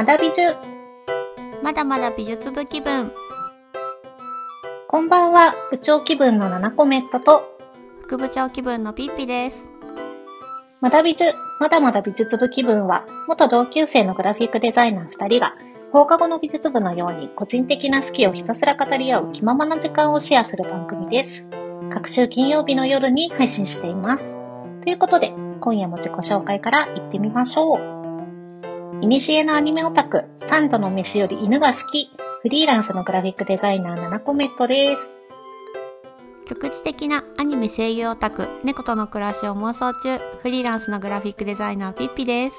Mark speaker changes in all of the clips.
Speaker 1: まだ美術。
Speaker 2: まだまだ美術部気分。
Speaker 1: こんばんは、部長気分のナナコメットと、
Speaker 2: 副部長気分のピッピです。
Speaker 1: まだ美術、まだまだ美術部気分は、元同級生のグラフィックデザイナー2人が、放課後の美術部のように個人的な好きをひたすら語り合う気ままな時間をシェアする番組です。各週金曜日の夜に配信しています。ということで、今夜も自己紹介から行ってみましょう。いにしえのアニメオタク、三度の飯より犬が好き、フリーランスのグラフィックデザイナー、ナナコメットです。
Speaker 2: 局地的なアニメ声優オタク、猫との暮らしを妄想中、フリーランスのグラフィックデザイナーピッピです。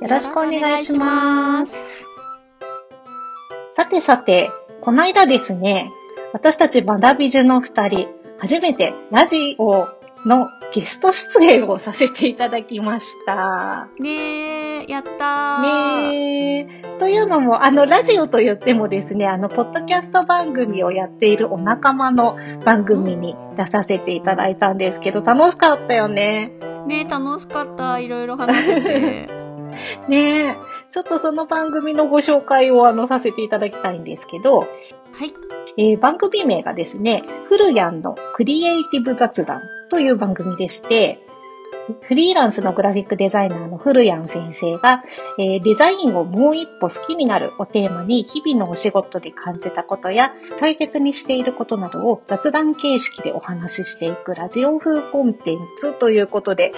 Speaker 1: よろしくお願いします。
Speaker 2: す。
Speaker 1: さてさて、この間ですね、私たちバダビジュの二人、初めてラジオのゲスト出演をさせていただきました。
Speaker 2: ねえ、やったー。
Speaker 1: ねえ。というのも、あの、ラジオと言ってもですね、あの、ポッドキャスト番組をやっているお仲間の番組に出させていただいたんですけど、楽しかったよね。
Speaker 2: ねえ、楽しかった。いろいろ話せて。
Speaker 1: ねえ。ちょっとその番組のご紹介をあの、させていただきたいんですけど、
Speaker 2: はい。
Speaker 1: えー番組名がですね、フルヤンのクリエイティブ雑談という番組でして、フリーランスのグラフィックデザイナーのフルヤン先生が、えーデザインをもう一歩好きになるをテーマに日々のお仕事で感じたことや大切にしていることなどを雑談形式でお話ししていくラジオ風コンテンツということで、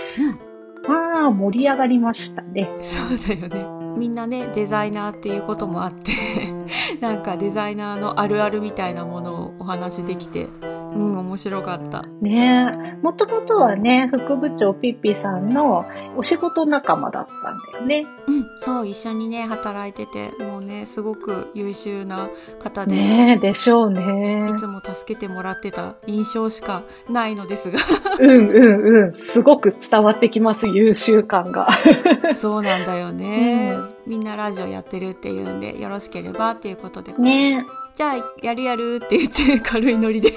Speaker 1: まあ盛り上がりましたね。
Speaker 2: そうだよね。みんなね、デザイナーっていうこともあって、なんかデザイナーのあるあるみたいなものをお話できて、うん、面白かった。
Speaker 1: ねえ。もともとはね、副部長ピッピさんのお仕事仲間だったんだよね。
Speaker 2: うん、そう、一緒にね、働いてて、もうね、すごく優秀な方で、
Speaker 1: ねえ、でしょうね
Speaker 2: い。つも助けてもらってた印象しかないのですが、
Speaker 1: うんうんうん。すごく伝わってきます、優秀感が。
Speaker 2: そうなんだよね、
Speaker 1: うん
Speaker 2: みんなラジオやってるっていうんで、よろしければっていうことで、
Speaker 1: ね
Speaker 2: じゃあ、やるやるって言って軽いノリで。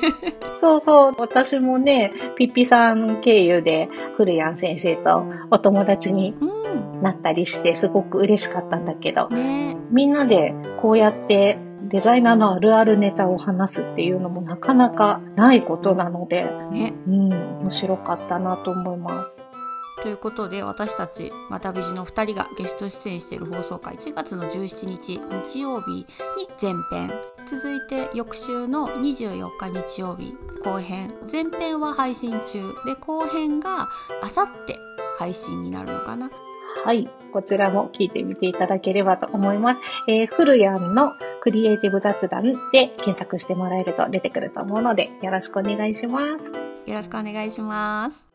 Speaker 1: そうそう。私もね、ピッピさん経由で、フルヤン先生とお友達に
Speaker 2: うん、
Speaker 1: なったりして、すごく嬉しかったんだけど、
Speaker 2: ね
Speaker 1: みんなでこうやってデザイナーのあるあるネタを話すっていうのもなかなかないことなので、
Speaker 2: ね。
Speaker 1: うん、面白かったなと思います。
Speaker 2: ということで私たちまた美人の2人がゲスト出演している放送回4月の17日日曜日に前編続いて翌週の24日日曜日後編前編は配信中で後編があさって配信になるのかな
Speaker 1: はい。こちらも聞いてみていただければと思います。えー、フルヤンのクリエイティブ雑談で検索してもらえると出てくると思うので、よろしくお願いします。
Speaker 2: よろしくお願いします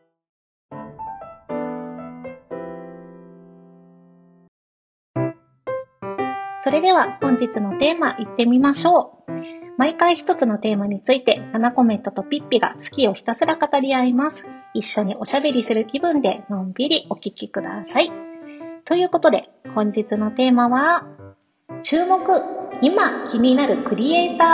Speaker 1: それでは本日のテーマ行ってみましょう。毎回一つのテーマについて、7コメントとピッピが好きをひたすら語り合います。一緒におしゃべりする気分でのんびりお聞きください。ということで、本日のテーマは、注目、今気になるクリエイタ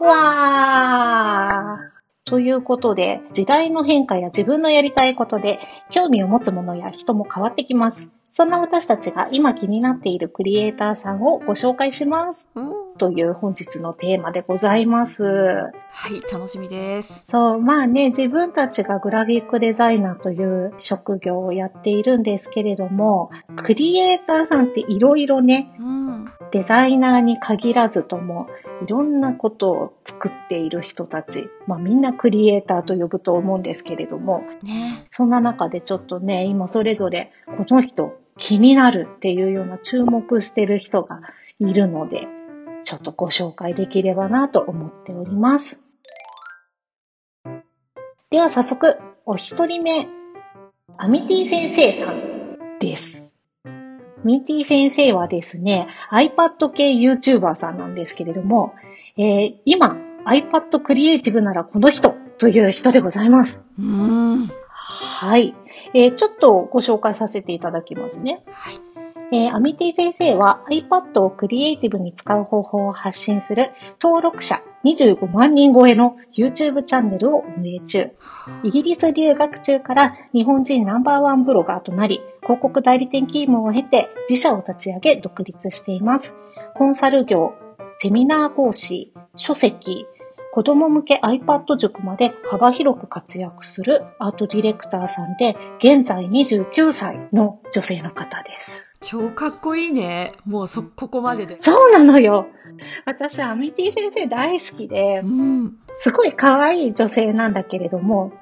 Speaker 1: ー。わーということで、時代の変化や自分のやりたいことで、興味を持つものや人も変わってきます。そんな私たちが今気になっているクリエイターさんをご紹介します。という本日のテーマでございます。
Speaker 2: はい楽しみです
Speaker 1: そう、まあね、自分たちがグラフィックデザイナーという職業をやっているんですけれども、クリエイターさんっていろいろね、
Speaker 2: うん
Speaker 1: デザイナーに限らずとも、いろんなことを作っている人たち、まあみんなクリエイターと呼ぶと思うんですけれども、
Speaker 2: ね
Speaker 1: そんな中でちょっとね、今それぞれこの人気になるっていうような注目してる人がいるので、ちょっとご紹介できればなと思っております。では早速、お一人目、アミティ先生さんです。アミティ先生はですね、iPad 系 YouTuber さんなんですけれども、えー今、iPad クリエイティブならこの人という人でございます。
Speaker 2: うん
Speaker 1: はい。えーちょっとご紹介させていただきますね。
Speaker 2: はい
Speaker 1: えーアミティ先生は iPad をクリエイティブに使う方法を発信する登録者25万人超えの YouTube チャンネルを運営中。イギリス留学中から日本人ナンバーワンブロガーとなり、広告代理店勤務を経て自社を立ち上げ独立しています。コンサル業、セミナー講師、書籍、子供向け iPad 塾まで幅広く活躍するアートディレクターさんで、現在29歳の女性の方です。
Speaker 2: 超かっこいいね。もうそ、ここまでで。
Speaker 1: そうなのよ。私、アミティ先生大好きで
Speaker 2: う、ん。
Speaker 1: すごい可愛い女性なんだけれども、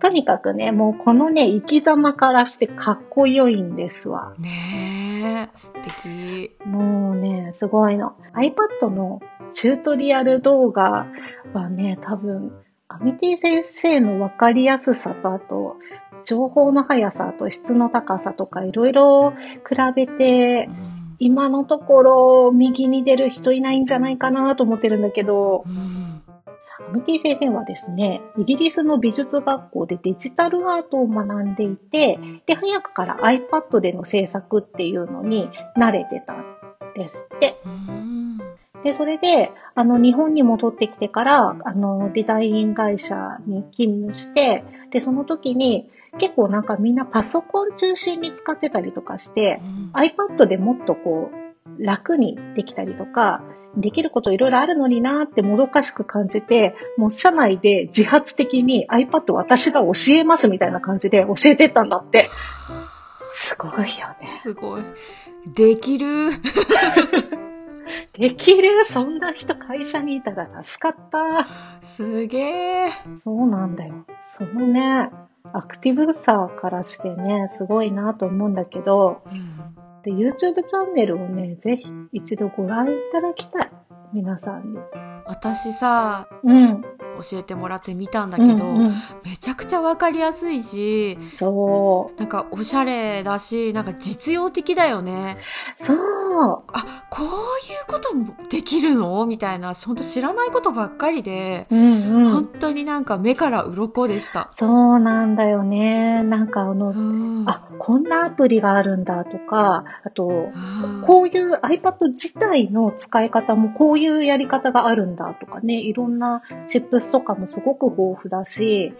Speaker 1: とにかくね、もうこのね、生き様からしてかっこよいんですわ。
Speaker 2: ねえ、素敵。
Speaker 1: もうね、すごいの。iPad のチュートリアル動画はね、多分、アミティ先生のわかりやすさと、あと、情報の速さと質の高さとかいろいろ比べて、今のところ右に出る人いないんじゃないかなと思ってるんだけど、アミティ先生はですね、イギリスの美術学校でデジタルアートを学んでいて、で、早くから iPad での制作っていうのに慣れてたんですって。
Speaker 2: うん
Speaker 1: で、それで、あの、日本に戻ってきてから、あの、デザイン会社に勤務して、で、その時に、結構なんかみんなパソコン中心に使ってたりとかして、iPad でもっとこう、楽にできたりとか、できることいろいろあるのになーってもどかしく感じて、もう社内で自発的に iPad 私が教えますみたいな感じで教えてったんだって。すごいよね。
Speaker 2: すごい。できる。
Speaker 1: できる？そんな人会社にいたら助かった。
Speaker 2: すげえ。
Speaker 1: そうなんだよ。そのね、アクティブさからしてね、すごいなと思うんだけど、
Speaker 2: うん
Speaker 1: で YouTube チャンネルをね、ぜひ一度ご覧いただきたい。皆さんに。
Speaker 2: 私さ、
Speaker 1: うん。
Speaker 2: 教えてもらってみたんだけど、
Speaker 1: うんうん
Speaker 2: めちゃくちゃわかりやすいし、
Speaker 1: そ
Speaker 2: なんかおしゃれだし、なんか実用的だよね。
Speaker 1: う。そう。
Speaker 2: あ、こういうこともできるの？みたいな、ほんと知らないことばっかりで、
Speaker 1: うんうん
Speaker 2: 本。当になんか目から鱗でした。
Speaker 1: そうなんだよね。なんかあの、
Speaker 2: うん
Speaker 1: あ、こんなアプリがあるんだとか、あと、
Speaker 2: うん
Speaker 1: こういう iPad 自体の使い方もこういうやり方があるんだとかね、いろんなチップスとかもすごく豊富だし、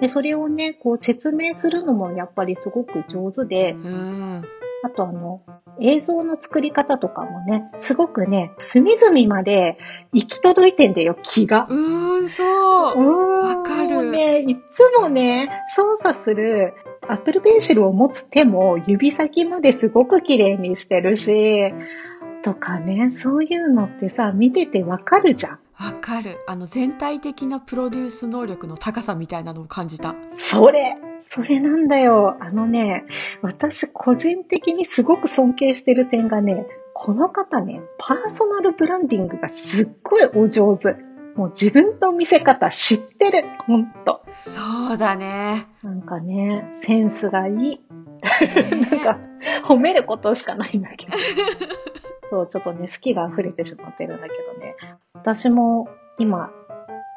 Speaker 1: で、それをね、こう説明するのもやっぱりすごく上手で、
Speaker 2: うん。
Speaker 1: あとあの、映像の作り方とかもね、すごくね、隅々まで行き届いてんだよ、気が。
Speaker 2: うーん、そう。
Speaker 1: わ
Speaker 2: わかる
Speaker 1: ね、いつもね、操作する Apple Pencil を持つ手も指先まですごく綺麗にしてるし、とかね、そういうのってさ、見ててわかるじゃん。
Speaker 2: わかる。あの全体的なプロデュース能力の高さみたいなのを感じた。
Speaker 1: それそれなんだよ。あのね、私個人的にすごく尊敬してる点がね、この方ね、パーソナルブランディングがすっごいお上手。もう自分の見せ方知ってる。ほんと。
Speaker 2: そうだね。
Speaker 1: なんかね、センスがいい。
Speaker 2: ね
Speaker 1: なんか、褒めることしかないんだけど。そう、ちょっとね、好きが溢れてしまってるんだけどね。私も今、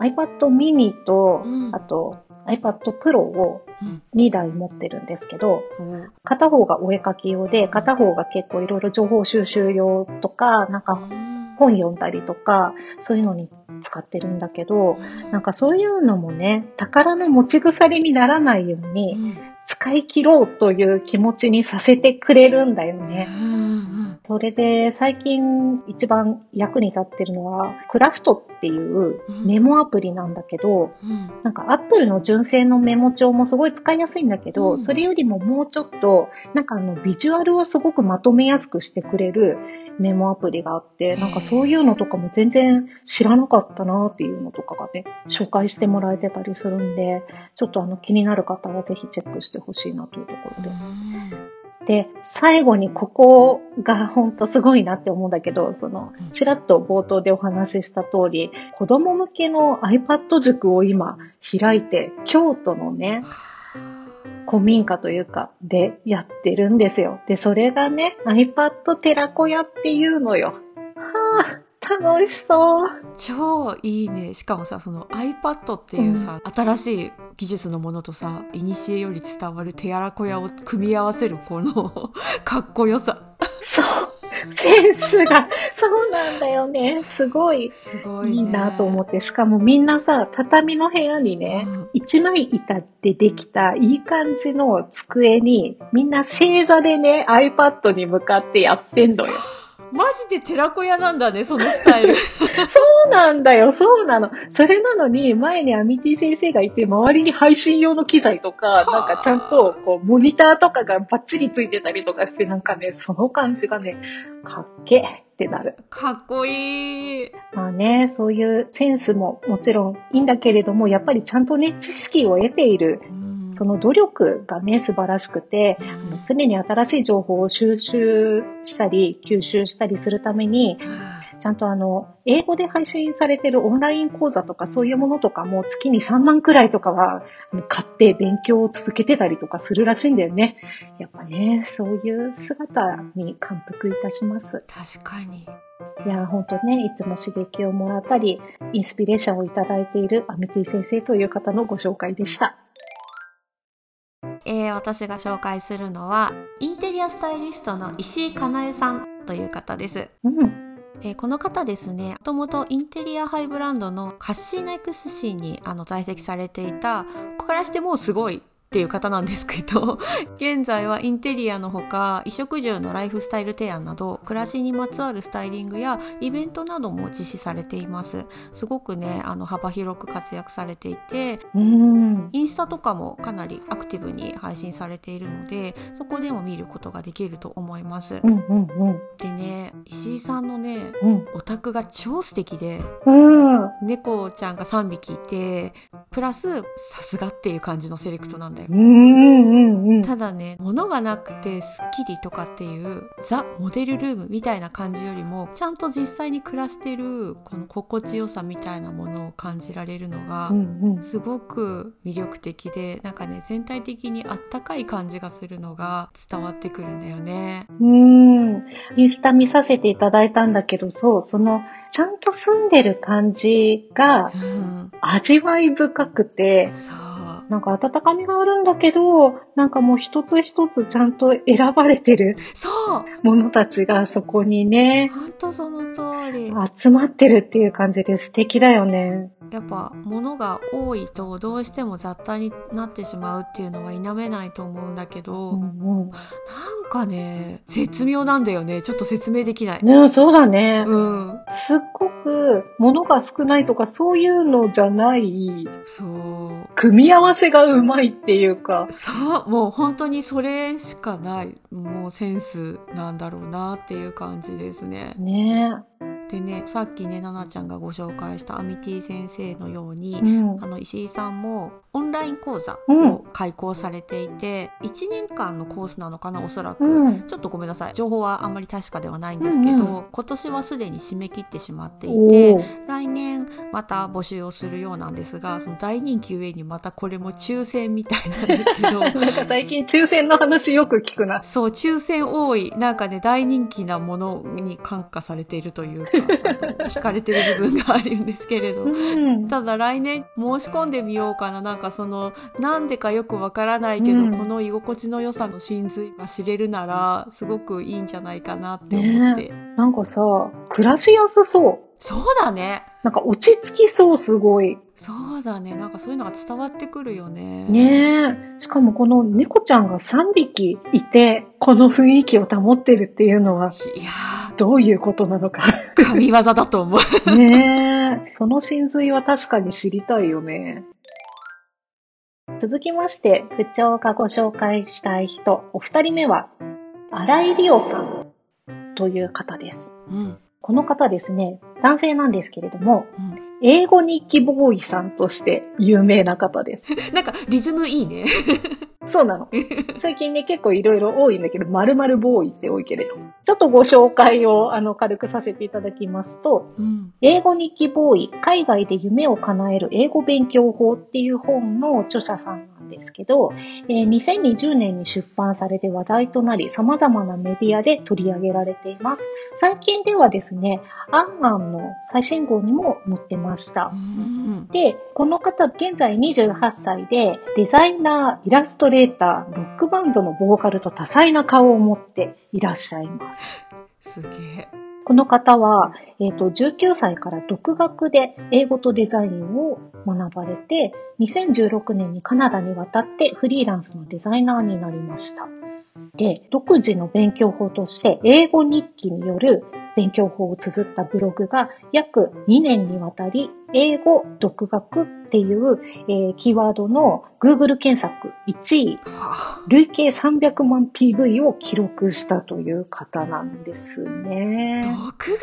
Speaker 1: iPad mini と、
Speaker 2: うん。
Speaker 1: あと iPad Pro を
Speaker 2: うん。
Speaker 1: 2台持ってるんですけど、
Speaker 2: お。
Speaker 1: 片方がお絵描き用で、片方が結構いろいろ情報収集用とか、なんか
Speaker 2: うん。
Speaker 1: 本読んだりとか、そういうのに使ってるんだけど、なんかそういうのもね、宝の持ち腐れにならないよう
Speaker 2: う
Speaker 1: に、
Speaker 2: ん。
Speaker 1: 使い切ろうという気持ちにさせてくれるんだよね。
Speaker 2: うん
Speaker 1: それで最近一番役に立ってるのは、クラフトっていうメモアプリなんだけど、
Speaker 2: うん。
Speaker 1: なんか Apple の純正のメモ帳もすごい使いやすいんだけど、
Speaker 2: うん。
Speaker 1: それよりももうちょっと、なんかあのビジュアルをすごくまとめやすくしてくれるメモアプリがあって、なんかそういうのとかも全然知らなかったなっていうのとかがね、紹介してもらえてたりするんで、ちょっとあの気になる方はぜひチェックしてほしいなというところです。で、最後にここが本当すごいなって思うんだけど、その
Speaker 2: うん、
Speaker 1: ちらっと冒頭でお話しした通り、子供向けの iPad 塾を今開いて、京都のね、古民家というか、でやってるんですよ。で、それがね、iPad 寺子屋っていうのよ。はぁ、楽しそう。
Speaker 2: 超いいね。しかもさ、その iPad っていうさ、新しい技術のものとさ、古より伝わる手荒小屋を組み合わせるこの かっこよさ。
Speaker 1: そう。センスが、そうなんだよね。すごい。
Speaker 2: すごい、ね。
Speaker 1: いいなと思って。しかもみんなさ、畳の部屋にね、
Speaker 2: うん
Speaker 1: 一枚板でできたいい感じの机に、みんな正座でね、iPad に向かってやってんのよ。
Speaker 2: マジで寺子屋なんだね、そのスタイル。
Speaker 1: そうなんだよ、そうなの。それなのに、前にアミティ先生がいて、周りに配信用の機材とか、なんかちゃんと、こう、モニターとかがバッチリついてたりとかして、なんかね、その感じがね、かっけえってなる。
Speaker 2: かっこいい。
Speaker 1: まあね、そういうセンスももちろんいいんだけれども、やっぱりちゃんとね、知識を得ている、
Speaker 2: うん
Speaker 1: その努力がね、素晴らしくて、あの常に新しい情報を収集したり、吸収したりするために、ちゃんとあの、英語で配信されてるオンライン講座とかそういうものとかも月に3万くらいとかは買って勉強を続けてたりとかするらしいんだよね。やっぱね、そういう姿に感服いたします。
Speaker 2: 確かに。
Speaker 1: いや、本当ね、いつも刺激をもらったり、インスピレーションをいただいているアミティ先生という方のご紹介でした。
Speaker 2: えー私が紹介するのは、インテリアスタイリストの石井かなえさんという方です。
Speaker 1: うん。
Speaker 2: えーこの方ですね、もともとインテリアハイブランドのカッシーナエクスシーにあの在籍されていた、ここからしてもうすごいっていう方なんですけど、現在はインテリアのほか、衣食住のライフスタイル提案など、暮らしにまつわるスタイリングやイベントなども実施されています。すごくね、あの幅広く活躍されていて、
Speaker 1: うん。
Speaker 2: インスタとかもかなりアクティブに配信されているので、そこでも見ることができると思います
Speaker 1: う。んうんうん。
Speaker 2: でね、石井さんのね、
Speaker 1: うん。
Speaker 2: オタクが超素敵で、
Speaker 1: うん。
Speaker 2: 猫ちゃんが3匹いて、プラスさすがっていう感じのセレクトなんだよ
Speaker 1: う。んうんうん。
Speaker 2: ただね、物がなくてスッキリとかっていうザ・モデルルームみたいな感じよりも、ちゃんと実際に暮らしてるこの心地よさみたいなものを感じられるのが。すごく魅力的でなんかね全体的にあったかい感じがするのが伝わってくるんだよね。
Speaker 1: うん。インスタ見させていただいたんだけど、そう、その、ちゃんと住んでる感じが
Speaker 2: うん、
Speaker 1: 味わい深くて、
Speaker 2: そう
Speaker 1: なんか温かみがあるんだけど、なんかもう一つ一つちゃんと選ばれてる
Speaker 2: そう
Speaker 1: ものたちがそこにね、
Speaker 2: ほんとその通り
Speaker 1: 集まってるっていう感じで素敵だよね。
Speaker 2: やっぱ物が多いとどうしても雑多になってしまうっていうのは否めないと思うんだけど、
Speaker 1: うんうん。
Speaker 2: なんかね絶妙なんだよねちょっと説明できない。
Speaker 1: ねそうだね。
Speaker 2: うん
Speaker 1: すっごく物が少ないとかそういうのじゃない、
Speaker 2: そう
Speaker 1: 組み合わせがうまいっていうか。
Speaker 2: そうもう本当にそれしかないもうセンスなんだろうなっていう感じですね。
Speaker 1: ね
Speaker 2: でねさっきねななちゃんがご紹介したアミティ先生のように、
Speaker 1: うん。
Speaker 2: あ。の石井さんもオンライン講座
Speaker 1: うん。
Speaker 2: を開講されていて、1年間のコースなのかなおそらく、
Speaker 1: うん。
Speaker 2: ちょっとごめんなさい。情報はあんまり確かではないんですけど、
Speaker 1: うん。
Speaker 2: 今年はすでに締め切ってしまってい
Speaker 1: お
Speaker 2: て
Speaker 1: ー。
Speaker 2: 来年また募集をするようなんですがその大人気上にまたこれも抽選みたいなんですけど。
Speaker 1: なんか最近抽選の話よく聞くな。
Speaker 2: そう抽選多い。なんかね大人気なものに感化されているというか惹かれてる部分があるんですけれど
Speaker 1: うん。
Speaker 2: ただ来年申し込んでみようかななんかそのなんでかよくわからないけど、
Speaker 1: うん
Speaker 2: この居心地の良さの真髄が知れるならすごくいいんじゃないかなって思って、
Speaker 1: なんかさ、暮らしやすそう。
Speaker 2: そうだね
Speaker 1: なんか落ち着きそう、すごい。
Speaker 2: そうだねなんかそういうのが伝わってくるよね
Speaker 1: ねえ。しかもこの猫ちゃんが3匹いて、この雰囲気を保ってるっていうのは、
Speaker 2: いや
Speaker 1: どういうことなのか。
Speaker 2: ー神業だと思う
Speaker 1: ねえ。その真髄は確かに知りたいよね。続きまして、部長がご紹介したい人、お二人目は、荒井里夫さんという方です。
Speaker 2: うん
Speaker 1: この方ですね、男性なんですけれども、
Speaker 2: うん
Speaker 1: 英語日記ボーイさんとして有名な方です。
Speaker 2: なんかリズムいいね
Speaker 1: そうなの。最近ね、結構いろいろ多いんだけど、〇〇ボーイって多いけれど。ちょっとご紹介をあの軽くさせていただきますと、
Speaker 2: うん
Speaker 1: 英語日記ボーイ、海外で夢を叶える英語勉強法っていう本の著者さんなんですけど、えー2020年に出版されて話題となり、様々なメディアで取り上げられています。最近ではですね、アンアンの最新号にも載ってました
Speaker 2: う。ん
Speaker 1: で、この方、現在28歳で、デザイナー、イラストレーター、ロックバンドのボーカルと多彩な顔を持っていらっしゃいます。ます。
Speaker 2: すげえ。
Speaker 1: この方は、えっ、と、19歳から独学で英語とデザインを学ばれて、2016年にカナダに渡ってフリーランスのデザイナーになりました。で、独自の勉強法として、英語日記による勉強法を綴ったブログが約2年にわたり、英語独学っていう、えーキーワードの Google 検索1位、
Speaker 2: は
Speaker 1: 累計300万 PV を記録したという方なんですね
Speaker 2: あ、。独学で？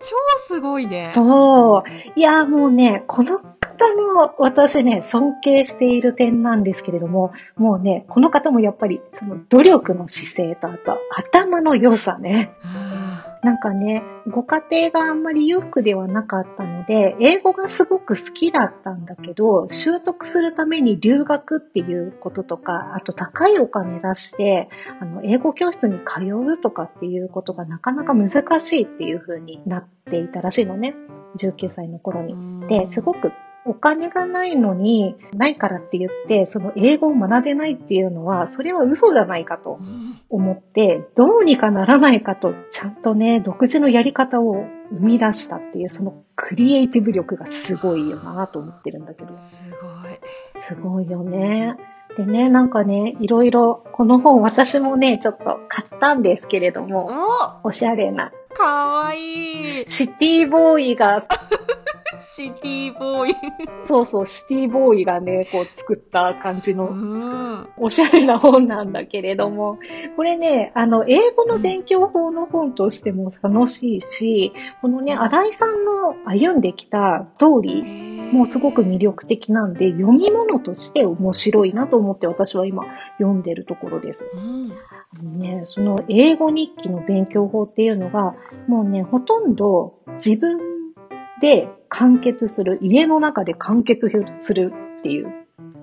Speaker 2: 超すごいね。
Speaker 1: そう。いや、もうね、この方も私ね、尊敬している点なんですけれども、もうね、この方もやっぱり、その努力の姿勢と、あと頭の良さね。
Speaker 2: は
Speaker 1: なんかね、ご家庭があんまり裕福ではなかったので、英語がすごく好きだったんだけど、習得するために留学っていうこととか、あと高いお金出して、あの、英語教室に通うとかっていうことがなかなか難しいっていう風になっていたらしいのね。19歳の頃に。
Speaker 2: あ
Speaker 1: で、すごくお金がないのに、ないからって言って、その英語を学べないっていうのは、それは嘘じゃないかと
Speaker 2: うん
Speaker 1: 思って、どうにかならないかと、ちゃんとね、独自のやり方を生み出したっていう、そのクリエイティブ力がすごいよなと思ってるんだけど。
Speaker 2: すごい。
Speaker 1: すごいよね。でね、なんかね、いろいろ、この本私もね、ちょっと買ったんですけれども、
Speaker 2: お
Speaker 1: おしゃれな、
Speaker 2: かわいい。
Speaker 1: シティボーイが、
Speaker 2: シティボーイ。
Speaker 1: そうそう、シティボーイがね、こう作った感じ
Speaker 2: う
Speaker 1: の、
Speaker 2: ん。
Speaker 1: おしゃれな本なんだけれども、これね、あの、英語の勉強法の本としても楽しいし、このね、新井さんの歩んできたストーリー、もうすごく魅力的なんで、読み物として面白いなと思って私は今読んでるところです。
Speaker 2: うん。
Speaker 1: ね、その英語日記の勉強法っていうのが、もうね、ほとんど自分で完結する、家の中で完結するっていう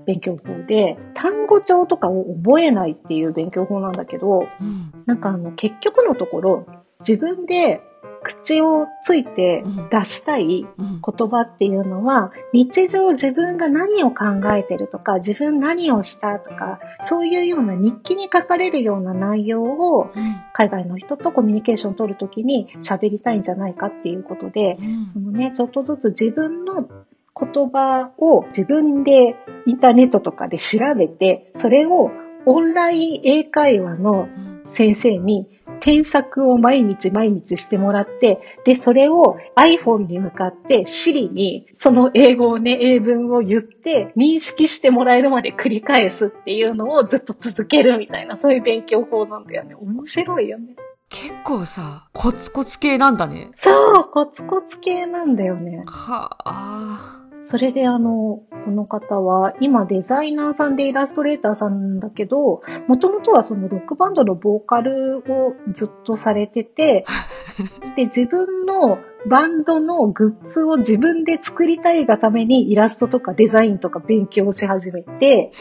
Speaker 1: 勉強法で、単語帳とかを覚えないっていう勉強法なんだけど、
Speaker 2: うん。
Speaker 1: なんかあの、結局のところ、自分で口をついて出したい
Speaker 2: うん。
Speaker 1: 言葉っていうのは、日常自分が何を考えてるとか、自分何をしたとか、そういうような日記に書かれるような内容を、
Speaker 2: うん。
Speaker 1: 海外の人とコミュニケーションを取るときに喋りたいんじゃないかっていうことで、そのね、ちょっとずつ自分の言葉を自分でインターネットとかで調べて、それをオンライン英会話の
Speaker 2: うん。
Speaker 1: 先生に添削を毎日毎日してもらって、で、それを iPhone に向かって Siri にその英語をね、英文を言って認識してもらえるまで繰り返すっていうのをずっと続けるみたいな、そういう勉強法なんだよね。面白いよね。
Speaker 2: 結構さ、コツコツ系なんだね。
Speaker 1: そう、コツコツ系なんだよね。
Speaker 2: はあ。
Speaker 1: それであの、この方は、今デザイナーさんでイラストレーターさんだけど、もともとはそのロックバンドのボーカルをずっとされてて、で、自分のバンドのグッズを自分で作りたいがためにイラストとかデザインとか勉強し始めて、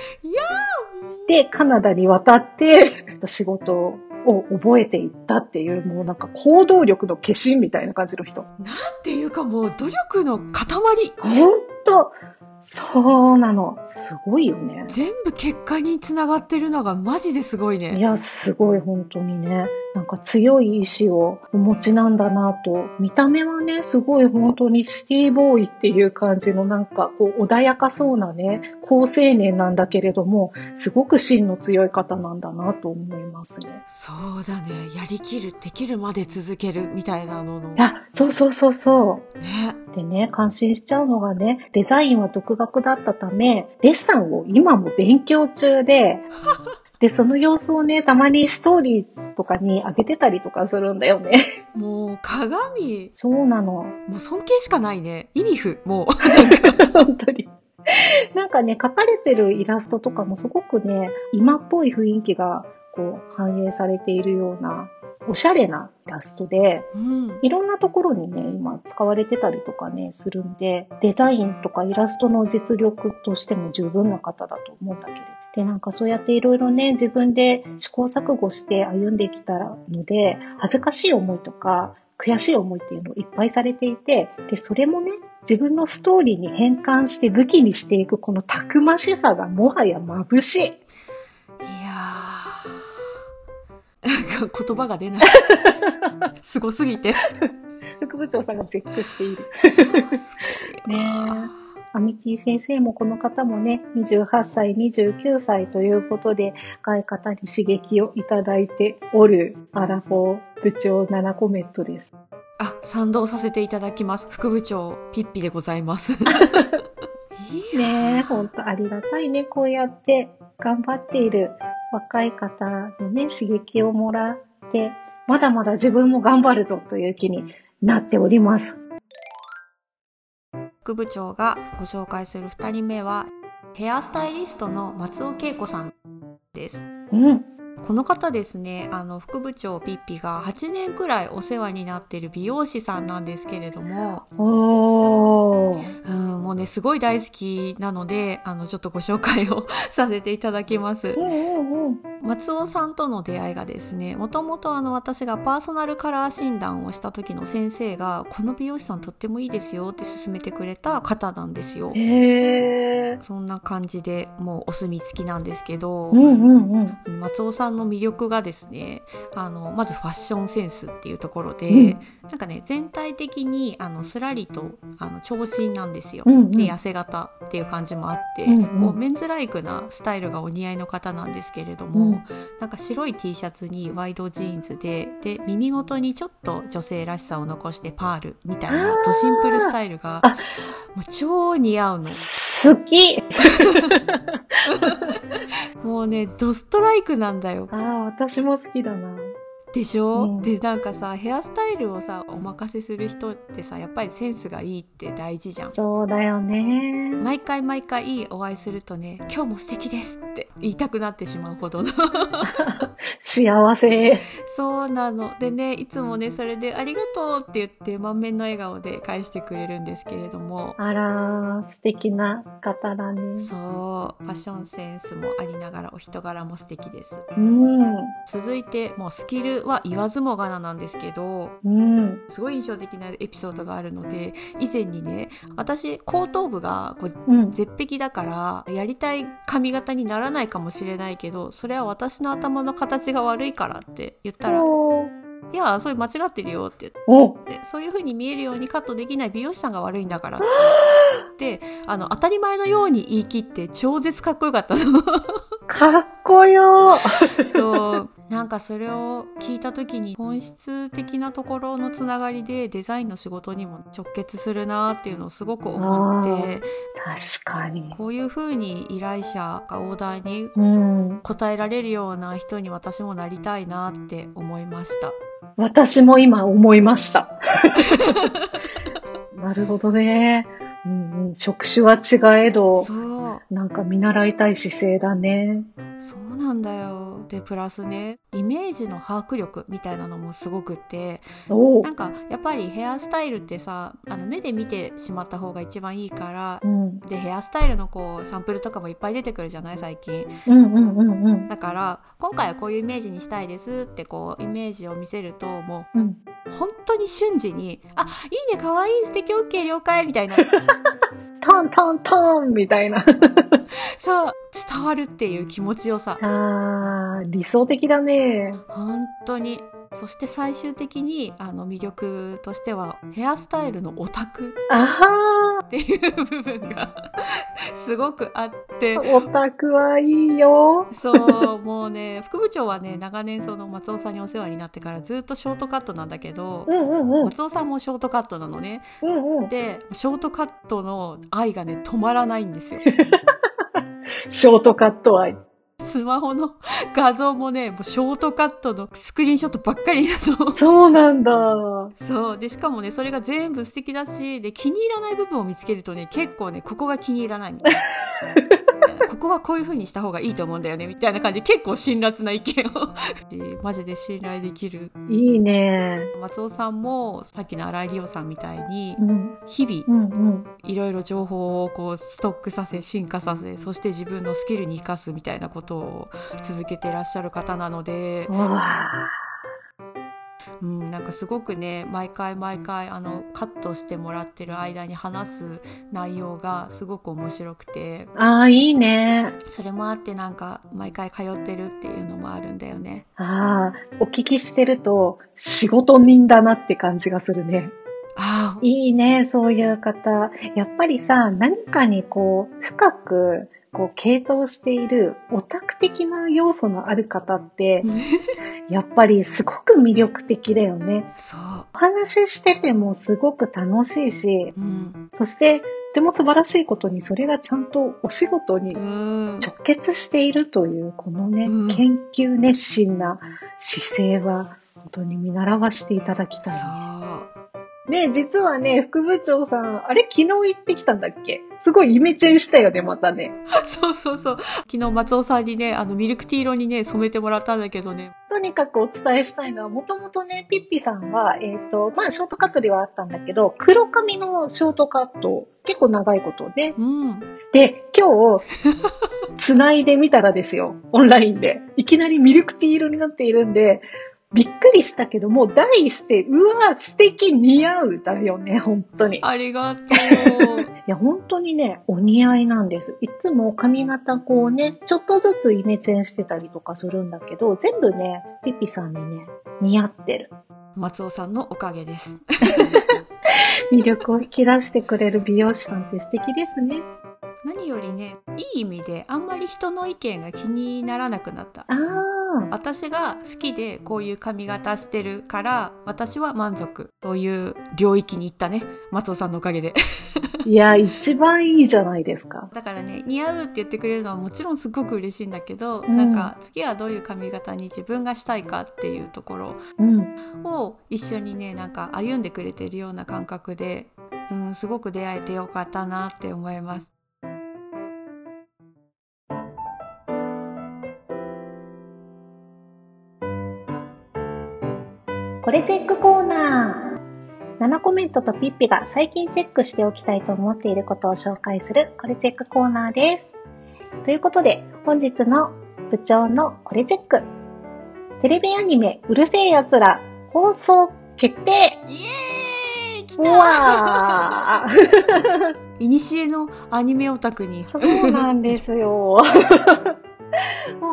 Speaker 1: で、カナダに渡って、仕事を覚えていったっていう、もうなんか行動力の化身みたいな感じの人。
Speaker 2: ーなんていうかもう努力の塊。
Speaker 1: ほんと、そうなの。すごいよね。
Speaker 2: 全部結果につながってるのがマジですごい
Speaker 1: い
Speaker 2: ね。
Speaker 1: や、すごい本当にね。なんか強い意志をお持ちなんだなと。見た目はね、すごい本当にシティボーイっていう感じのなんかこう穏やかそうなね、高青年なんだけれども、すごく芯の強い方なんだなと思いますね。
Speaker 2: そうだね。やりきる、できるまで続けるみたいなのの。ね。
Speaker 1: あ、そうそうそうそう。でね、感心しちゃうのがね、デザインは独学だったため、デッサンを今も勉強中で、で、その様子をね、たまにストーリーとかに上げてたりとかするんだよね。
Speaker 2: もう鏡、
Speaker 1: そうなの。
Speaker 2: もう尊敬しかないね。意味不、もう。
Speaker 1: 本当に。なんかね、描かれてるイラストとかもすごくね、今っぽい雰囲気がこう反映されているような、おしゃれなイラストで、
Speaker 2: うん。
Speaker 1: いろんなところにね、今使われてたりとかね、するんで、デザインとかイラストの実力としても十分な方だと思うんだけれど。で、なんかそうやっていろいろね、自分で試行錯誤して歩んできたので、恥ずかしい思いとか、悔しい思いっていうのをいっぱいされていて、で、それもね、自分のストーリーに変換して武器にしていくこのたくましさがもはや眩しい。
Speaker 2: いやー。なんかか言葉が出ない すごすぎて
Speaker 1: 副部長さんが絶句している。ねアミティ先生もこの方もね、28歳、29歳ということで、若い方に刺激をいただいておるアラフォー部長7コメントです。
Speaker 2: あ賛同させていただきます副部長ピッピでございますいや
Speaker 1: ねえ、ほんとありがたいね。こうやって頑張っている若い方にね、刺激をもらって、まだまだ自分も頑張るぞという気になっております。
Speaker 2: 副部長がご紹介する2人目はヘアスタイリストの松尾恵子さんです
Speaker 1: うん。
Speaker 2: この方ですねあの副部長ピッピが8年くらいお世話になっている美容師さんなんですけれども。うん、もうねすごい大好きなのであのちょっとご紹介を させていただきます。松尾さんとの出会いがですねもともとあの私がパーソナルカラー診断をした時の先生がこの美容師さんとってもいいですよって勧めてくれた方なんですよ。そんな感じでもうお墨付きなんですけど。松尾さんの魅力がですねあのまずファッションセンスっていうところで、
Speaker 1: うん
Speaker 2: なんかね全体的にあのすらりとあの長身なんですよ。
Speaker 1: うんうん
Speaker 2: で痩せ型っていう感じもあって、
Speaker 1: うんうん
Speaker 2: こうメンズライクなスタイルがお似合いの方なんですけれども、
Speaker 1: うん
Speaker 2: なんか白い T シャツにワイドジーンズでで耳元にちょっと女性らしさを残してパールみたいなドシンプルスタイルが
Speaker 1: あ
Speaker 2: もう超似合うの。
Speaker 1: 好き
Speaker 2: もうねドストライクなんだよ。
Speaker 1: ああ、私も好きだな。
Speaker 2: でしょ、
Speaker 1: うん
Speaker 2: でなんかさヘアスタイルをさお任せする人ってさやっぱりセンスがいいって大事じゃん。
Speaker 1: そうだよね。
Speaker 2: 毎回毎回お会いするとね「今日も素敵です」って言いたくなってしまうほどの
Speaker 1: 幸せ。
Speaker 2: そうなのでねいつもねそれで「ありがとう」って言って満面の笑顔で返してくれるんですけれども
Speaker 1: あらー、素敵な方だね。
Speaker 2: そうファッションセンスもありながらお人柄も素敵です
Speaker 1: うん。
Speaker 2: 続いてもうスキルは言わずもがななんですけど
Speaker 1: うん。
Speaker 2: すごい印象的なエピソードがあるので以前にね私後頭部がこう
Speaker 1: うん。
Speaker 2: 絶壁だからやりたい髪型にならないかもしれないけどそれは私の頭の形が悪いからって言ったら「
Speaker 1: おー。
Speaker 2: いやそれ間違ってるよ」って。ってそういう風に見えるようにカットできない美容師さんが悪いんだから。ってあの当たり前のように言い切って超絶かっこよかったの。
Speaker 1: かっこよー。
Speaker 2: そうなんかそれを聞いた時に本質的なところのつながりでデザインの仕事にも直結するなっていうのをすごく思って
Speaker 1: 確かに。
Speaker 2: こういう風に依頼者がオーダーに
Speaker 1: うん。
Speaker 2: 答えられるような人に私もなりたいなって思いました。
Speaker 1: 私も今思いました。なるほどね。うんうん、職種は違えど、なんか見習いたい姿勢だね。
Speaker 2: そうなんだよでプラスねイメージの把握力みたいなのもすごくって
Speaker 1: お
Speaker 2: なんかやっぱりヘアスタイルってさあの目で見てしまった方が一番いいから
Speaker 1: うん。
Speaker 2: でヘアスタイルのこうサンプルとかもいっぱい出てくるじゃない？最近
Speaker 1: うんうんうんうん。
Speaker 2: だから今回はこういうイメージにしたいですってこうイメージを見せるともう
Speaker 1: うん。
Speaker 2: 本当に瞬時に「あいいねかわいい素敵 OK 了解」みたいな
Speaker 1: トントントンみたいな。
Speaker 2: そう伝わるっていう気持ちよさ
Speaker 1: あー、理想的だね。
Speaker 2: 本当にそして最終的にあの魅力としてはヘアスタイルのオタクっていう部分が すごくあって
Speaker 1: ー、オタクはいいよ。
Speaker 2: そうもうね副部長はね長年その松尾さんにお世話になってからずっとショートカットなんだけど
Speaker 1: うんうんうん。
Speaker 2: 松尾さんもショートカットなのね
Speaker 1: うんうん。
Speaker 2: でショートカットの愛がね止まらないんですよ
Speaker 1: ショートカット愛。
Speaker 2: スマホの画像もねもうショートカットのスクリーンショットばっかりなの
Speaker 1: そうなんだ。
Speaker 2: そうでしかもねそれが全部素敵だしで気に入らない部分を見つけるとね結構ねここが気に入らないみたいな ここはこういう風にした方がいいと思うんだよねみたいな感じで結構辛辣な意見を マジで信頼できる
Speaker 1: いいね。
Speaker 2: 松尾さんもさっきの新井理央さんみたいに
Speaker 1: うん。
Speaker 2: 日々。いろいろ情報をこうストックさせ進化させそして自分のスキルに生かすみたいなことを続けていらっしゃる方なので。うん、なんかすごくね毎回毎回あのカットしてもらってる間に話す内容がすごく面白くて
Speaker 1: ああ、いいね。
Speaker 2: それもあってなんか毎回通ってるっていうのもあるんだよね。
Speaker 1: ああ、お聞きしてると仕事人だなって感じがするね。
Speaker 2: あ
Speaker 1: いいね、そういう方。やっぱりさ、何かにこう、深く、こう、傾倒しているオタク的な要素のある方って、やっぱりすごく魅力的だよね。
Speaker 2: そう。
Speaker 1: お話ししててもすごく楽しいし、
Speaker 2: うん。
Speaker 1: そして、とても素晴らしいことに、それがちゃんとお仕事に
Speaker 2: うん。
Speaker 1: 直結しているという、このね、
Speaker 2: うん
Speaker 1: 研究熱心な姿勢は、本当に見習わせていただきたい。
Speaker 2: そう。
Speaker 1: ね実はね、副部長さん、あれ昨日行ってきたんだっけ？すごいイメチェンしたよね、またね。
Speaker 2: そうそうそう。昨日松尾さんにね、あのミルクティー色にね、染めてもらったんだけどね。
Speaker 1: とにかくお伝えしたいのは、もともとね、ピッピさんは、えっ、と、まあ、ショートカットではあったんだけど、黒髪のショートカット、結構長いことね。
Speaker 2: うん。
Speaker 1: で、今日、繋いでみたらですよ、オンラインで。いきなりミルクティー色になっているんで、びっくりしたけども、第一声、うわ、素敵、似合うだよね、本当に。い
Speaker 2: ありがとう。
Speaker 1: や、本当にね、お似合いなんです。いつも髪型こうね、ちょっとずつイメチェンしてたりとかするんだけど、全部ね、ピッピさんにね、似合ってる。
Speaker 2: 松尾さんのおかげです。
Speaker 1: 魅力を引き出してくれる美容師さんって素敵ですね。
Speaker 2: 何よりね、いい意味であんまり人の意見が気にならなくなった。私が好きでこういう髪型してるから私は満足という領域に行ったね松尾さんのおかげで
Speaker 1: いや、一番いいじゃないですか。
Speaker 2: だからね似合うって言ってくれるのはもちろんすごく嬉しいんだけど、
Speaker 1: うん
Speaker 2: なんか次はどういう髪型に自分がしたいかっていうところ
Speaker 1: うん。
Speaker 2: を一緒にねなんか歩んでくれてるような感覚で、うん、すごく出会えてよかったなって思います。
Speaker 1: これチェックコーナー。7コメントとピッピが最近チェックしておきたいと思っていることを紹介するこれチェックコーナーです。ということで、本日の部長のこれチェック。テレビアニメうるせえ奴ら放送決定
Speaker 2: イエーイ来
Speaker 1: う
Speaker 2: た
Speaker 1: わー
Speaker 2: いにしえのアニメオタクに
Speaker 1: そうなんですよ。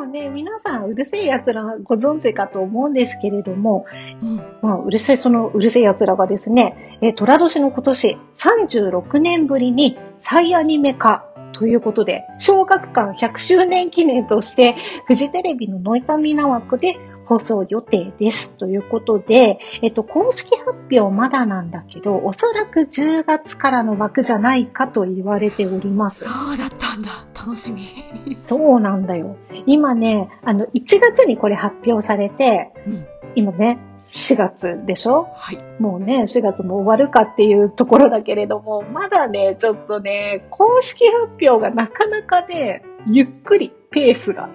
Speaker 1: ね、皆さんうるせえ奴らご存知かと思うんですけれども、
Speaker 2: うん。
Speaker 1: まあ、うるせえ、そのうるせえ奴らがですね、えー、虎年の今年36年ぶりに再アニメ化ということで、小学館100周年記念として、フジテレビのノイタミナ枠で放送予定です。ということで、えっと、公式発表まだなんだけど、おそらく10月からの枠じゃないかと言われております。
Speaker 2: そうだったんだ楽しみ
Speaker 1: そうなんだよ。今ね、あの、1月にこれ発表されて、
Speaker 2: うん
Speaker 1: 今ね、4月でしょ？
Speaker 2: はい
Speaker 1: もうね、4月も終わるかっていうところだけれども、まだね、ちょっとね、公式発表がなかなかね、ゆっくりペースが、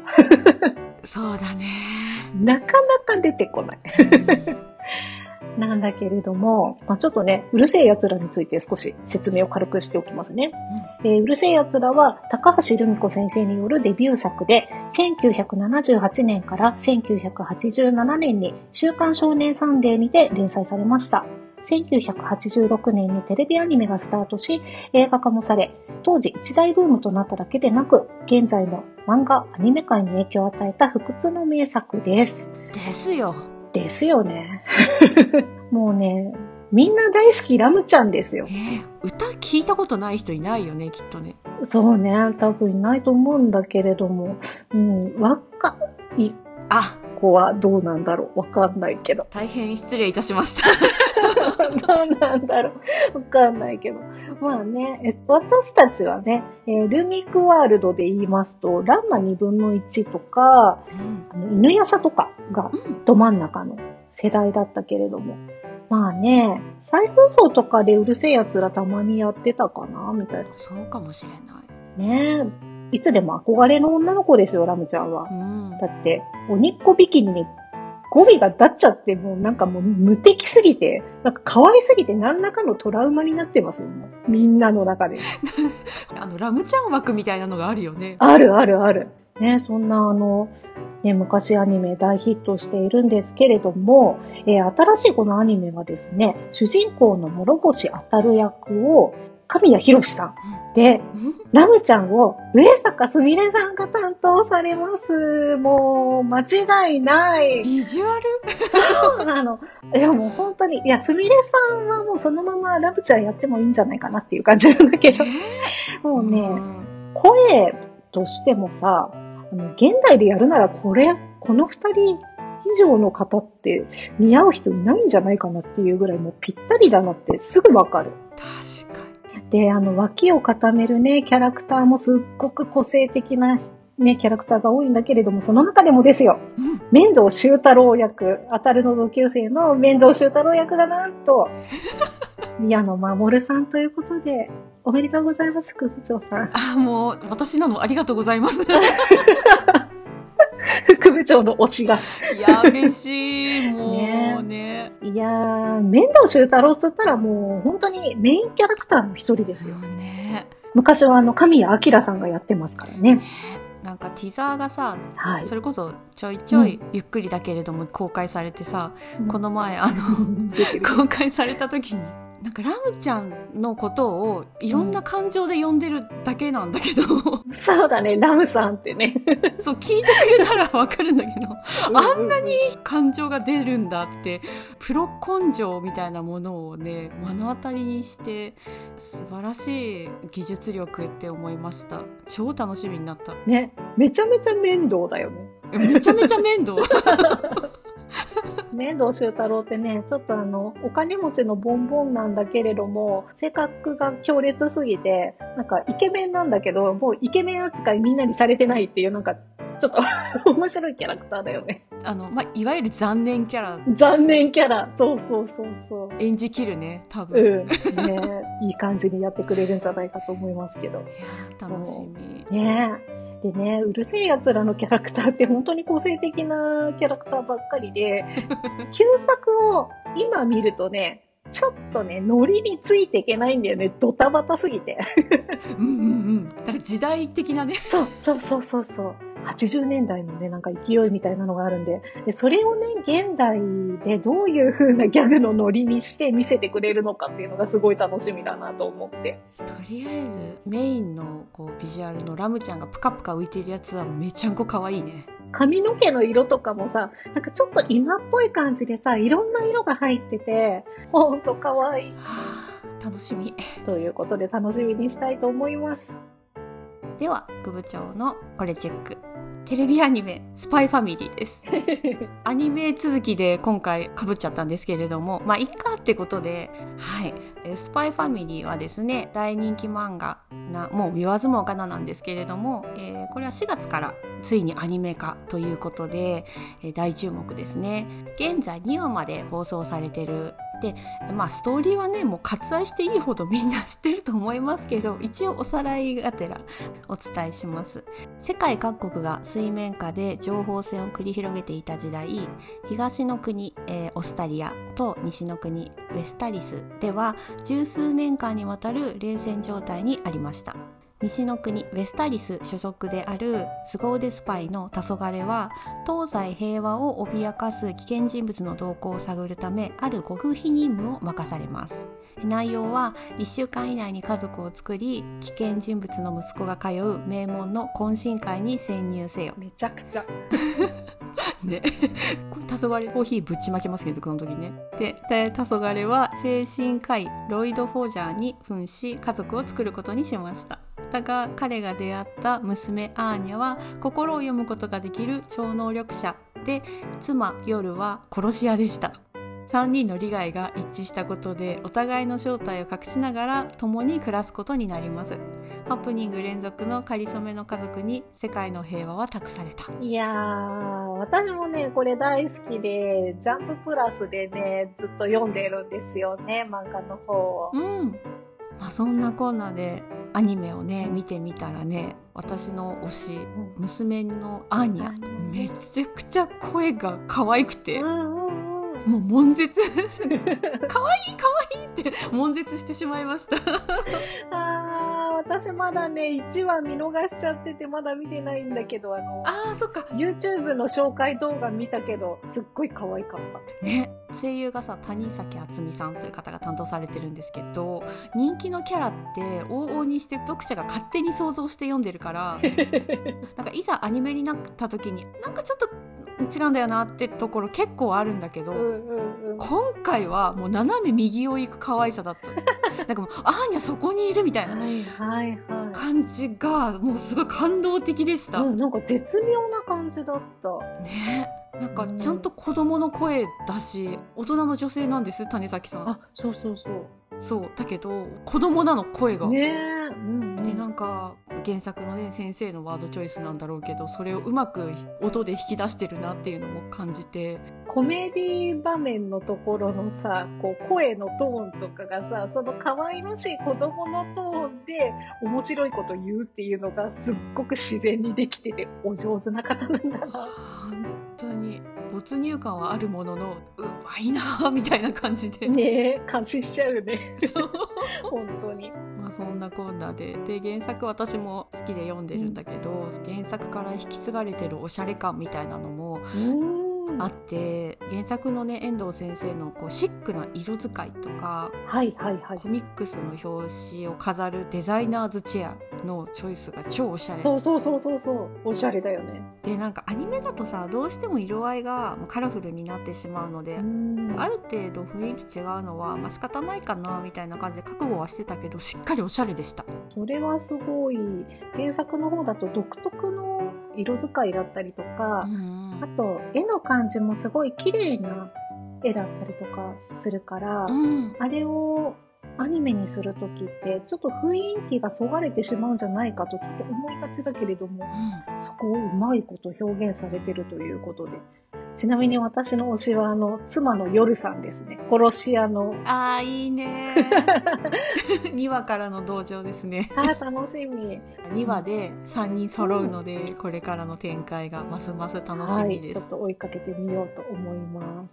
Speaker 2: そうだね
Speaker 1: なかなか出てこない。なんだけれども、まあ、ちょっとね、うるせえ奴らについて少し説明を軽くしておきますね。えーうるせえ奴らは高橋留美子先生によるデビュー作で、1978年から1987年に週刊少年サンデーにて連載されました。1986年にテレビアニメがスタートし、映画化もされ、当時一大ブームとなっただけでなく、現在の漫画、アニメ界に影響を与えた不屈の名作です。
Speaker 2: ですよ
Speaker 1: ですよね。もうね、みんな大好きラムちゃんですよ
Speaker 2: え。ー歌聞いたことない人いないよねきっとね
Speaker 1: そうね、多分いないと思うんだけれども、うん、若い
Speaker 2: あ
Speaker 1: 子はどうなんだろうわかんないけど。
Speaker 2: 大変失礼いたしました
Speaker 1: どうなんだろうわかんないけど。まあね、え私たちはね、えールミックワールドで言いますと、ランマ2分の1とか、
Speaker 2: うん
Speaker 1: あの犬夜叉とかが
Speaker 2: うん
Speaker 1: ど真ん中の世代だったけれども。まあね、再放送とかでうるせえ奴らたまにやってたかなみたい
Speaker 2: そうかもしれない
Speaker 1: な。ねいつでも憧れの女の子ですよ、ラムちゃんは。
Speaker 2: うん
Speaker 1: だって、鬼っ子ビキニに語尾が立っちゃって、もうなんかもう無敵すぎて、なんか可愛すぎて何らかのトラウマになってますよ、もうみんなの中で。
Speaker 2: あのラムちゃん枠みたいなのがあるよね
Speaker 1: あるあるある。ね、そんなあの、ね、昔アニメ大ヒットしているんですけれども、えー新しいこのアニメはですね、主人公の諸星あたる役を神谷博さんで、ラムちゃんを上坂すみれさんが担当されます。もう、間違いない。
Speaker 2: ビジュアル？
Speaker 1: そうなの。いや、もう本当に、いや、すみれさんはもうそのままラムちゃんやってもいいんじゃないかなっていう感じなんだけど、もうね、
Speaker 2: ん
Speaker 1: 声としてもさ、あの、現代でやるならこれ、この二人以上の方って似合う人いないんじゃないかなっていうぐらいもうぴったりだなってすぐわかる。
Speaker 2: 確か
Speaker 1: で、あの、脇を固めるね、キャラクターもすっごく個性的なね、キャラクターが多いんだけれども、その中でもですよ、
Speaker 2: に。うん
Speaker 1: 面倒修太郎役、当たるの同級生の面倒修太郎役がなんと、宮野真守さんということで、おめでとうございます、副部長さん。
Speaker 2: あ、もう、私なのありがとうございます。
Speaker 1: 副部長の推しが。
Speaker 2: いや、嬉しい。もうね。
Speaker 1: いやー、面倒修太郎っつったらもう本当にメインキャラクターの一人ですよ。
Speaker 2: ね。
Speaker 1: 昔はあの、神谷明さんがやってますからね。
Speaker 2: なんかティザーがさ、
Speaker 1: はい。
Speaker 2: それこそちょいちょいゆっくりだけれども公開されてさ、この前あの 公開された時になんかラムちゃんのことをいろんな感情で呼んでるだけなんだけど、
Speaker 1: そうだね、ラムさんってね。
Speaker 2: そう聞いてくれたらわかるんだけど。あんなに感情が出るんだってプロ根性みたいなものをね目の当たりにして素晴らしい技術力って思いました。超楽しみになった。
Speaker 1: ね、めちゃめちゃ面倒だよね。
Speaker 2: えめちゃめちゃ面倒
Speaker 1: 面倒修太郎ってね、ちょっとあの、お金持ちのボンボンなんだけれども、性格が強烈すぎて、なんかイケメンなんだけど、もうイケメン扱いみんなにされてないっていう、なんか、ちょっと 面白いキャラクターだよね。
Speaker 2: あの、まあ、いわゆる残念キャラ
Speaker 1: 残念キャラ。そうそうそうそう。
Speaker 2: 演じきるね多
Speaker 1: う
Speaker 2: 分、
Speaker 1: ん。ねいい感じにやってくれるんじゃないかと思いますけど。
Speaker 2: いやー楽しみ
Speaker 1: ねでね、うるせえ奴らのキャラクターって本当に個性的なキャラクターばっかりで、旧作を今見るとね、ちょっとね、ノリについていけないんだよね。ドタバタすぎて。
Speaker 2: うんうんうんだから時代的なね
Speaker 1: そう、そうそうそうそう。80年代のね、なんか勢いみたいなのがあるんで、でそれをね、現代でどういう風なギャグのノリにして見せてくれるのかっていうのがすごい楽しみだなと思って。
Speaker 2: とりあえずメインのこうビジュアルのラムちゃんがプカプカ浮いてるやつはめちゃんこ可愛いね
Speaker 1: 髪の毛の色とかもさ、なんかちょっと今っぽい感じでさ、いろんな色が入ってて、ほんと可愛い。
Speaker 2: はあ楽しみ
Speaker 1: ということで楽しみにしたいと思います。
Speaker 2: では副部長のこれチェックテレビアニメ「スパイファミリー」です。アニメ続きで今回かぶっちゃったんですけれどもまあいっかってことではい。えースパイファミリーはですね大人気漫画なもう言わずもがななんですけれども、えーこれは4月からついにアニメ化ということで、えー大注目ですね。現在2話まで放送されてるでまあストーリーはねもう割愛していいほどみんな知ってると思いますけど 一応おさらいがてらお伝えします。世界各国が水面下で情報戦を繰り広げていた時代東の国、えーオスタリアと西の国ウェスタリスでは十数年間にわたる冷戦状態にありました西の国ウェスタリス所属である凄腕スパイの黄昏は東西平和を脅かす危険人物の動向を探るためある極秘任務を任されます。内容は1週間以内に家族を作り危険人物の息子が通う名門の懇親会に潜入せよ。
Speaker 1: めちゃくちゃ。
Speaker 2: ね、これ黄昏コーヒーぶちまけますけどこの時ね。でで黄昏は精神科医ロイド・フォージャーに扮し家族を作ることにしましただが彼が出会った娘アーニャは心を読むことができる超能力者で妻夜は殺し屋でした。3人の利害が一致したことでお互いの正体を隠しながら共に暮らすことになります。ハプニング連続の仮初めの家族に世界の平和は託された。
Speaker 1: いやー、私もね、これ大好きで、ジャンププラスでね、ずっと読んでるんですよね、漫画の方を。
Speaker 2: うん、まあ、そんなこんなでアニメをね見てみたらね私の推し娘のアーニャめちゃくちゃ声が可愛くて
Speaker 1: うん。
Speaker 2: もう悶絶。可愛い可愛いって悶絶してしまいました。
Speaker 1: あー、私まだね、1話見逃しちゃってて、まだ見てないんだけど、あの、
Speaker 2: ああそっか。
Speaker 1: YouTube の紹介動画見たけど、すっごい可愛かった。
Speaker 2: ね。声優がさ谷崎敦美さんという方が担当されてるんですけど人気のキャラって往々にして読者が勝手に想像して読んでるから なんかいざアニメになった時になんかちょっと違うんだよなってところ結構あるんだけど。今回はもう斜め右を行く可愛さだった なんかもうアーニャそこにいるみたいな感じがもうすごい感動的でした、
Speaker 1: い。うん、なんか絶妙な感じだった。
Speaker 2: ねなんかちゃんと子供の声だし大人の女性なんです種崎さん
Speaker 1: あ、そうそうそう。
Speaker 2: そうだけど子供なの声が、
Speaker 1: ねえ。うん、うん。
Speaker 2: でなんか原作のね先生のワードチョイスなんだろうけどそれをうまく音で引き出してるなっていうのも感じて
Speaker 1: コメディ場面のところのさ、こう声のトーンとかがさ、その可愛らしい子供のトーンで面白いこと言うっていうのがすっごく自然にできててお上手な方なんだな。
Speaker 2: 本当に没入感はあるもののうまいなぁ みたいな感じで、
Speaker 1: ねえ、感心しちゃうよね。
Speaker 2: そう
Speaker 1: 本当に。
Speaker 2: まあそんなこんなでで原作私も好きで読んでるんだけど、原作から引き継がれてるおしゃれ感みたいなのも
Speaker 1: うん。
Speaker 2: あって原作のね遠藤先生のこうシックな色使いとか
Speaker 1: はいはいはい
Speaker 2: コ。ミックスの表紙を飾るデザイナーズチェアのチョイスが超おしゃれ
Speaker 1: そうそうそうそうそう。おしゃれだよね。
Speaker 2: でなんかアニメだとさどうしても色合いがカラフルになってしまうので、
Speaker 1: うん。
Speaker 2: ある程度雰囲気違うのは、まあ仕方ないかなみたいな感じで覚悟はしてたけどしっかりおしゃれでした。
Speaker 1: それはすごい。原作の方だと独特の色使いだったりとか、あと絵の感じもすごい綺麗な絵だったりとかするから、
Speaker 2: うん。
Speaker 1: あれをアニメにするときってちょっと雰囲気がそがれてしまうんじゃないかとちょっと思いがちだけれどもそこをうまいこと表現されてるということでちなみに私の推しはあの妻の夜さんですね。殺し屋の。
Speaker 2: あーいいね。2話からの登場ですね。
Speaker 1: あー楽しみ。
Speaker 2: 2話で3人揃うので、これからの展開がますます楽し
Speaker 1: はい
Speaker 2: みです、
Speaker 1: ちょっと追いかけてみようと思います。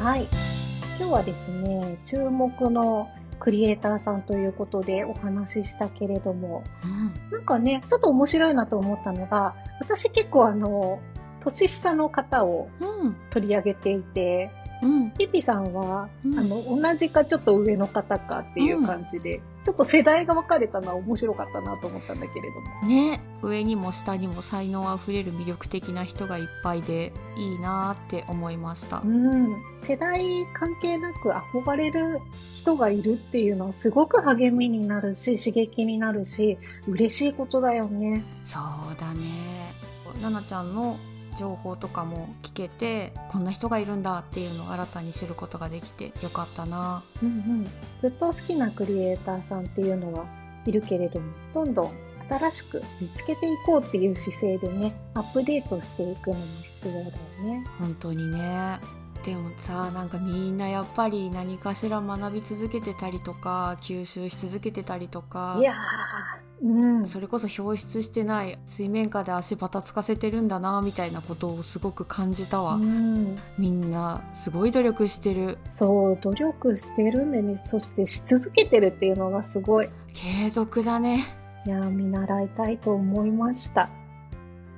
Speaker 1: はい。今日はですね注目のクリエイターさんということでお話ししたけれども。
Speaker 2: うん。
Speaker 1: なんかねちょっと面白いなと思ったのが私結構あの年下の方を
Speaker 2: うん。
Speaker 1: 取り上げていて
Speaker 2: うん
Speaker 1: ピピさんは、
Speaker 2: うん
Speaker 1: あの、同じかちょっと上の方かっていう感じで、ちょっと世代が分かれたのは面白かったなと思ったんだけれども。
Speaker 2: ね上にも下にも才能あふれる魅力的な人がいっぱいでいいなーって思いました
Speaker 1: うん。世代関係なく憧れる人がいるっていうのはすごく励みになるし、刺激になるし、嬉しいことだよね。
Speaker 2: そうだね奈々ちゃんの情報とかも聞けてこんな人がいるんだっていうのを新たに知ることができてよかったな
Speaker 1: うんうん。ずっと好きなクリエイターさんっていうのはいるけれども、どんどん新しく見つけていこうっていう姿勢でね、アップデートしていくのも必要だよね。
Speaker 2: 本当にねでもさなんかみんなやっぱり何かしら学び続けてたりとか吸収し続けてたりとか
Speaker 1: いやー、うん。
Speaker 2: それこそ表出してない水面下で足バタつかせてるんだなみたいなことをすごく感じたわ、
Speaker 1: うん、
Speaker 2: みんなすごい努力してる
Speaker 1: そう、努力してるんでね、そしてし続けてるっていうのがすごい、
Speaker 2: 継続だね
Speaker 1: いやー、見習いたいと思いました。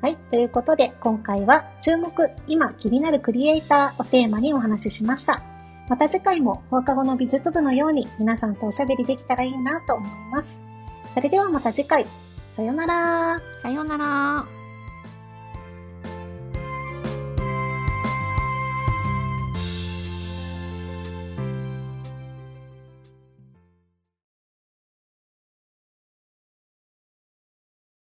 Speaker 1: はい、ということで、今回は注目、今気になるクリエイターをテーマにお話ししました。また次回も放課後の美術部のように皆さんとおしゃべりできたらいいなと思います。それではまた次回、さよなら。
Speaker 2: さようなら